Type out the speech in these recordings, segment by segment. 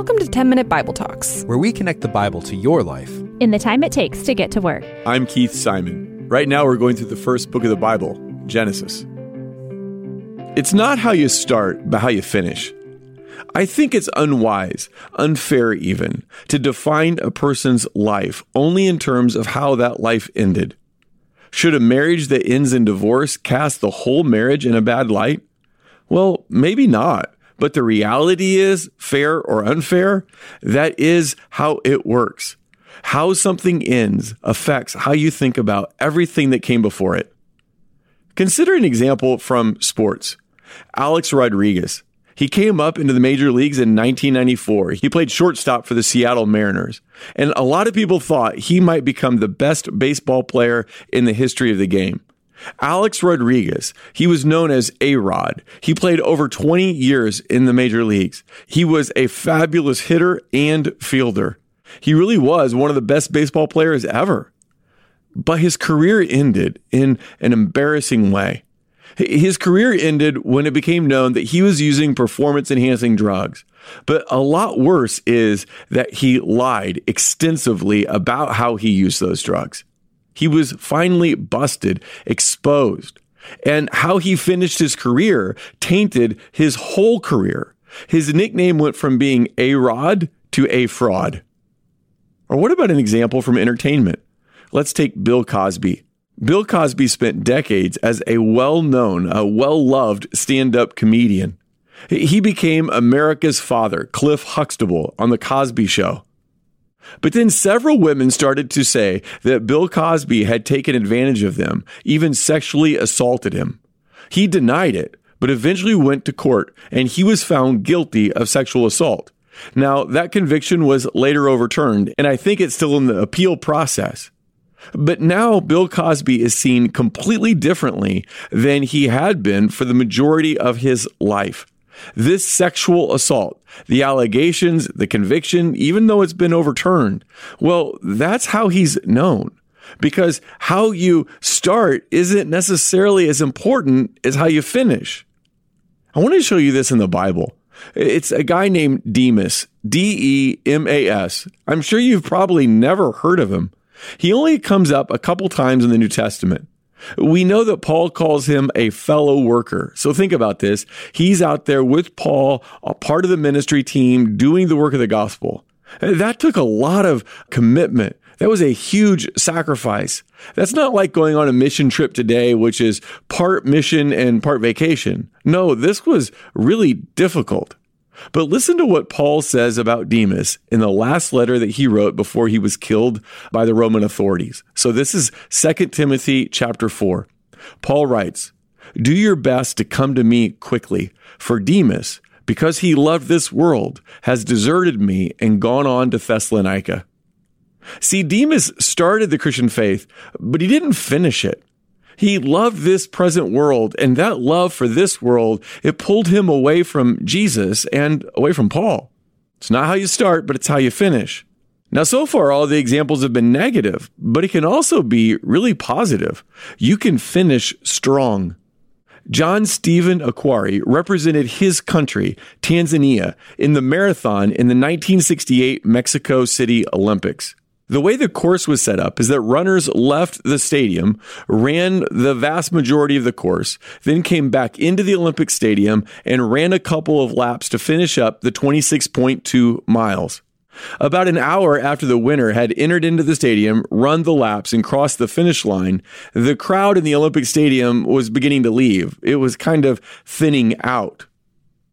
Welcome to 10 Minute Bible Talks, where we connect the Bible to your life in the time it takes to get to work. I'm Keith Simon. Right now, we're going through the first book of the Bible, Genesis. It's not how you start, but how you finish. I think it's unwise, unfair even, to define a person's life only in terms of how that life ended. Should a marriage that ends in divorce cast the whole marriage in a bad light? Well, maybe not. But the reality is, fair or unfair, that is how it works. How something ends affects how you think about everything that came before it. Consider an example from sports. Alex Rodriguez. He came up into the major leagues in 1994. He played shortstop for the Seattle Mariners. And a lot of people thought he might become the best baseball player in the history of the game. Alex Rodriguez, he was known as A Rod. He played over 20 years in the major leagues. He was a fabulous hitter and fielder. He really was one of the best baseball players ever. But his career ended in an embarrassing way. His career ended when it became known that he was using performance enhancing drugs. But a lot worse is that he lied extensively about how he used those drugs. He was finally busted, exposed. And how he finished his career tainted his whole career. His nickname went from being A Rod to A Fraud. Or what about an example from entertainment? Let's take Bill Cosby. Bill Cosby spent decades as a well known, a well loved stand up comedian. He became America's father, Cliff Huxtable, on The Cosby Show. But then several women started to say that Bill Cosby had taken advantage of them, even sexually assaulted him. He denied it, but eventually went to court and he was found guilty of sexual assault. Now, that conviction was later overturned, and I think it's still in the appeal process. But now Bill Cosby is seen completely differently than he had been for the majority of his life. This sexual assault, the allegations, the conviction, even though it's been overturned, well, that's how he's known. Because how you start isn't necessarily as important as how you finish. I want to show you this in the Bible. It's a guy named Demas, D E M A S. I'm sure you've probably never heard of him. He only comes up a couple times in the New Testament. We know that Paul calls him a fellow worker. So think about this. He's out there with Paul, a part of the ministry team, doing the work of the gospel. That took a lot of commitment. That was a huge sacrifice. That's not like going on a mission trip today, which is part mission and part vacation. No, this was really difficult. But listen to what Paul says about Demas in the last letter that he wrote before he was killed by the Roman authorities. So this is 2 Timothy chapter 4. Paul writes, Do your best to come to me quickly, for Demas, because he loved this world, has deserted me and gone on to Thessalonica. See, Demas started the Christian faith, but he didn't finish it. He loved this present world, and that love for this world, it pulled him away from Jesus and away from Paul. It's not how you start, but it's how you finish. Now, so far, all the examples have been negative, but it can also be really positive. You can finish strong. John Stephen Akhwari represented his country, Tanzania, in the marathon in the 1968 Mexico City Olympics. The way the course was set up is that runners left the stadium, ran the vast majority of the course, then came back into the Olympic Stadium and ran a couple of laps to finish up the 26.2 miles. About an hour after the winner had entered into the stadium, run the laps, and crossed the finish line, the crowd in the Olympic Stadium was beginning to leave. It was kind of thinning out.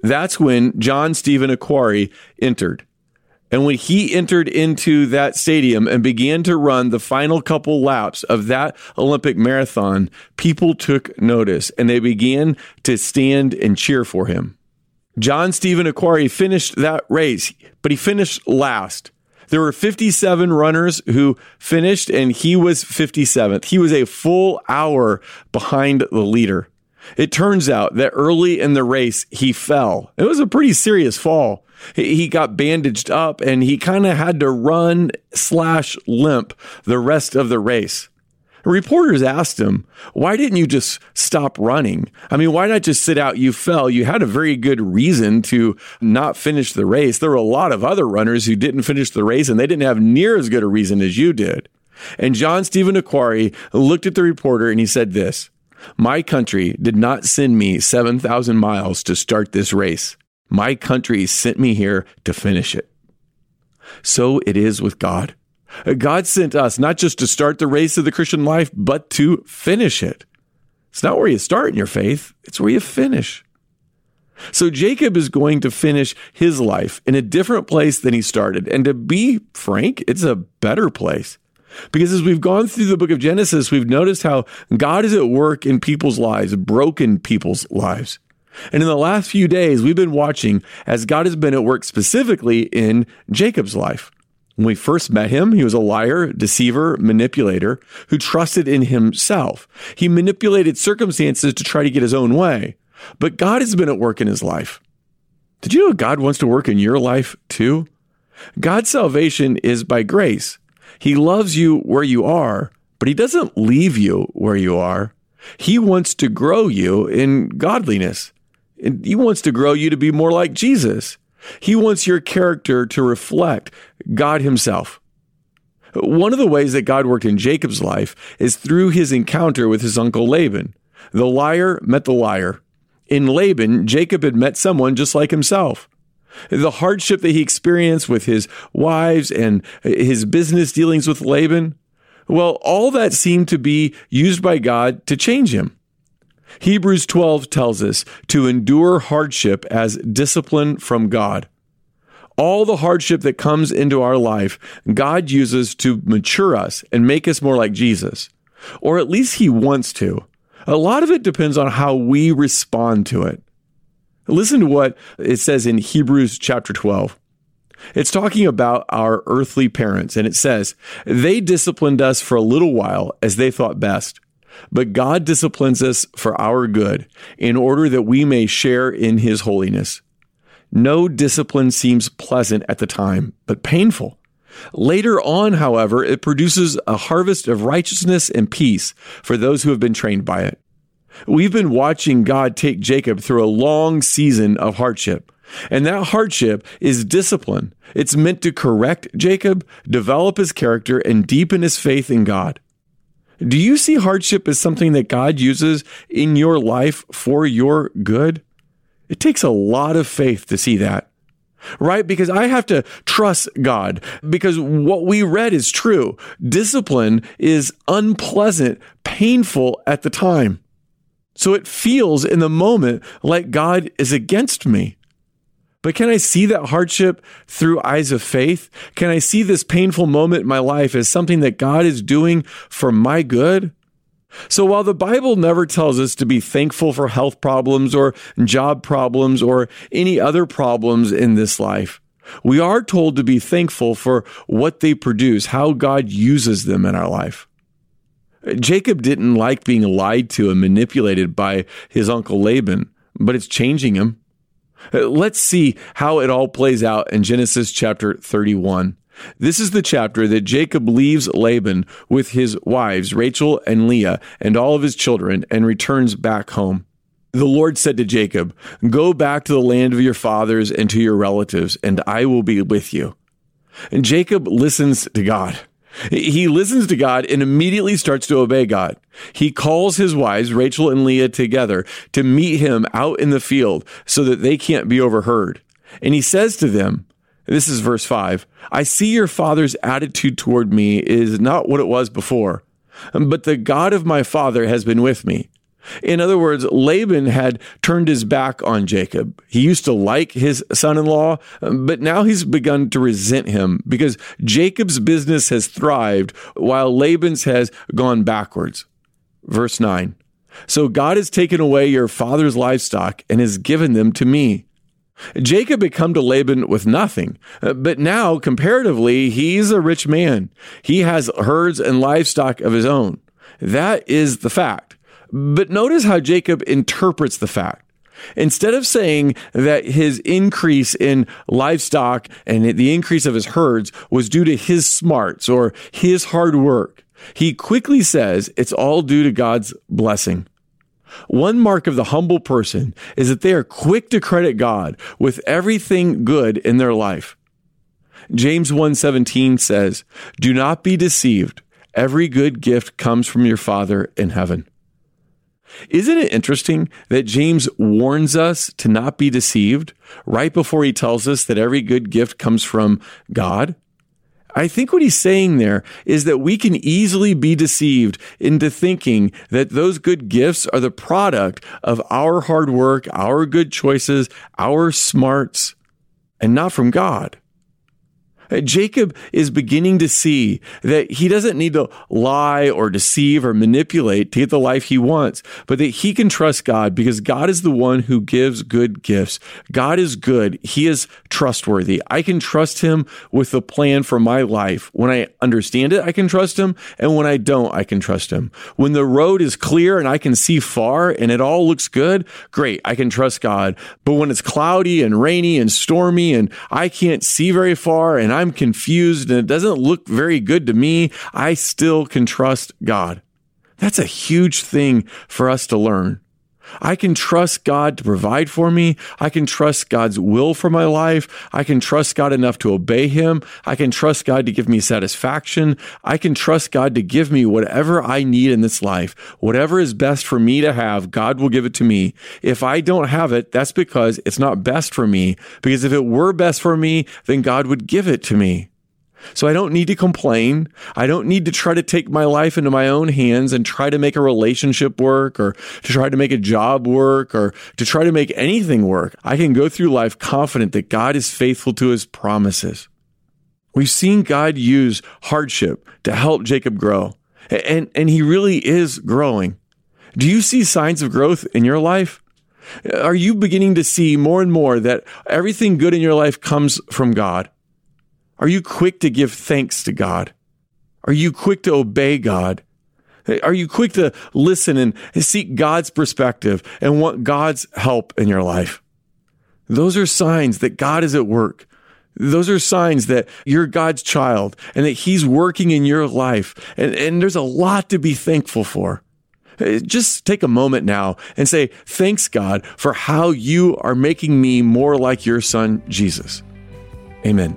That's when John Stephen Akhwari entered. And when he entered into that stadium and began to run the final couple laps of that Olympic marathon, people took notice and they began to stand and cheer for him. John Stephen Akhwari finished that race, but he finished last. There were 57 runners who finished, and he was 57th. He was a full hour behind the leader. It turns out that early in the race, he fell. It was a pretty serious fall he got bandaged up and he kind of had to run slash limp the rest of the race. Reporters asked him, Why didn't you just stop running? I mean, why not just sit out? You fell. You had a very good reason to not finish the race. There were a lot of other runners who didn't finish the race and they didn't have near as good a reason as you did. And John Stephen Akhwari looked at the reporter and he said this My country did not send me 7,000 miles to start this race. My country sent me here to finish it. So it is with God. God sent us not just to start the race of the Christian life, but to finish it. It's not where you start in your faith, it's where you finish. So Jacob is going to finish his life in a different place than he started. And to be frank, it's a better place. Because as we've gone through the book of Genesis, we've noticed how God is at work in people's lives, broken people's lives. And in the last few days, we've been watching as God has been at work specifically in Jacob's life. When we first met him, he was a liar, deceiver, manipulator who trusted in himself. He manipulated circumstances to try to get his own way. But God has been at work in his life. Did you know God wants to work in your life too? God's salvation is by grace. He loves you where you are, but he doesn't leave you where you are. He wants to grow you in godliness. He wants to grow you to be more like Jesus. He wants your character to reflect God Himself. One of the ways that God worked in Jacob's life is through his encounter with his uncle Laban. The liar met the liar. In Laban, Jacob had met someone just like himself. The hardship that he experienced with his wives and his business dealings with Laban, well, all that seemed to be used by God to change him. Hebrews 12 tells us to endure hardship as discipline from God. All the hardship that comes into our life, God uses to mature us and make us more like Jesus. Or at least He wants to. A lot of it depends on how we respond to it. Listen to what it says in Hebrews chapter 12. It's talking about our earthly parents, and it says, They disciplined us for a little while as they thought best. But God disciplines us for our good, in order that we may share in his holiness. No discipline seems pleasant at the time, but painful. Later on, however, it produces a harvest of righteousness and peace for those who have been trained by it. We've been watching God take Jacob through a long season of hardship. And that hardship is discipline. It's meant to correct Jacob, develop his character, and deepen his faith in God. Do you see hardship as something that God uses in your life for your good? It takes a lot of faith to see that, right? Because I have to trust God because what we read is true. Discipline is unpleasant, painful at the time. So it feels in the moment like God is against me. But can I see that hardship through eyes of faith? Can I see this painful moment in my life as something that God is doing for my good? So while the Bible never tells us to be thankful for health problems or job problems or any other problems in this life, we are told to be thankful for what they produce, how God uses them in our life. Jacob didn't like being lied to and manipulated by his uncle Laban, but it's changing him. Uh, let's see how it all plays out in Genesis chapter 31. This is the chapter that Jacob leaves Laban with his wives, Rachel and Leah, and all of his children, and returns back home. The Lord said to Jacob, Go back to the land of your fathers and to your relatives, and I will be with you. And Jacob listens to God. He listens to God and immediately starts to obey God. He calls his wives, Rachel and Leah, together to meet him out in the field so that they can't be overheard. And he says to them, this is verse 5 I see your father's attitude toward me is not what it was before, but the God of my father has been with me. In other words, Laban had turned his back on Jacob. He used to like his son in law, but now he's begun to resent him because Jacob's business has thrived while Laban's has gone backwards. Verse 9 So God has taken away your father's livestock and has given them to me. Jacob had come to Laban with nothing, but now, comparatively, he's a rich man. He has herds and livestock of his own. That is the fact. But notice how Jacob interprets the fact. Instead of saying that his increase in livestock and the increase of his herds was due to his smarts or his hard work, He quickly says it's all due to God's blessing. One mark of the humble person is that they are quick to credit God with everything good in their life. James 1:17 says, "Do not be deceived. Every good gift comes from your Father in heaven." Isn't it interesting that James warns us to not be deceived right before he tells us that every good gift comes from God? I think what he's saying there is that we can easily be deceived into thinking that those good gifts are the product of our hard work, our good choices, our smarts, and not from God. Jacob is beginning to see that he doesn't need to lie or deceive or manipulate to get the life he wants, but that he can trust God because God is the one who gives good gifts. God is good. He is trustworthy. I can trust him with the plan for my life. When I understand it, I can trust him. And when I don't, I can trust him. When the road is clear and I can see far and it all looks good, great. I can trust God. But when it's cloudy and rainy and stormy and I can't see very far and I I'm confused and it doesn't look very good to me, I still can trust God. That's a huge thing for us to learn. I can trust God to provide for me. I can trust God's will for my life. I can trust God enough to obey Him. I can trust God to give me satisfaction. I can trust God to give me whatever I need in this life. Whatever is best for me to have, God will give it to me. If I don't have it, that's because it's not best for me. Because if it were best for me, then God would give it to me. So I don't need to complain. I don't need to try to take my life into my own hands and try to make a relationship work or to try to make a job work or to try to make anything work. I can go through life confident that God is faithful to his promises. We've seen God use hardship to help Jacob grow, and, and he really is growing. Do you see signs of growth in your life? Are you beginning to see more and more that everything good in your life comes from God? Are you quick to give thanks to God? Are you quick to obey God? Are you quick to listen and seek God's perspective and want God's help in your life? Those are signs that God is at work. Those are signs that you're God's child and that He's working in your life. And, and there's a lot to be thankful for. Just take a moment now and say, Thanks, God, for how you are making me more like your son, Jesus. Amen.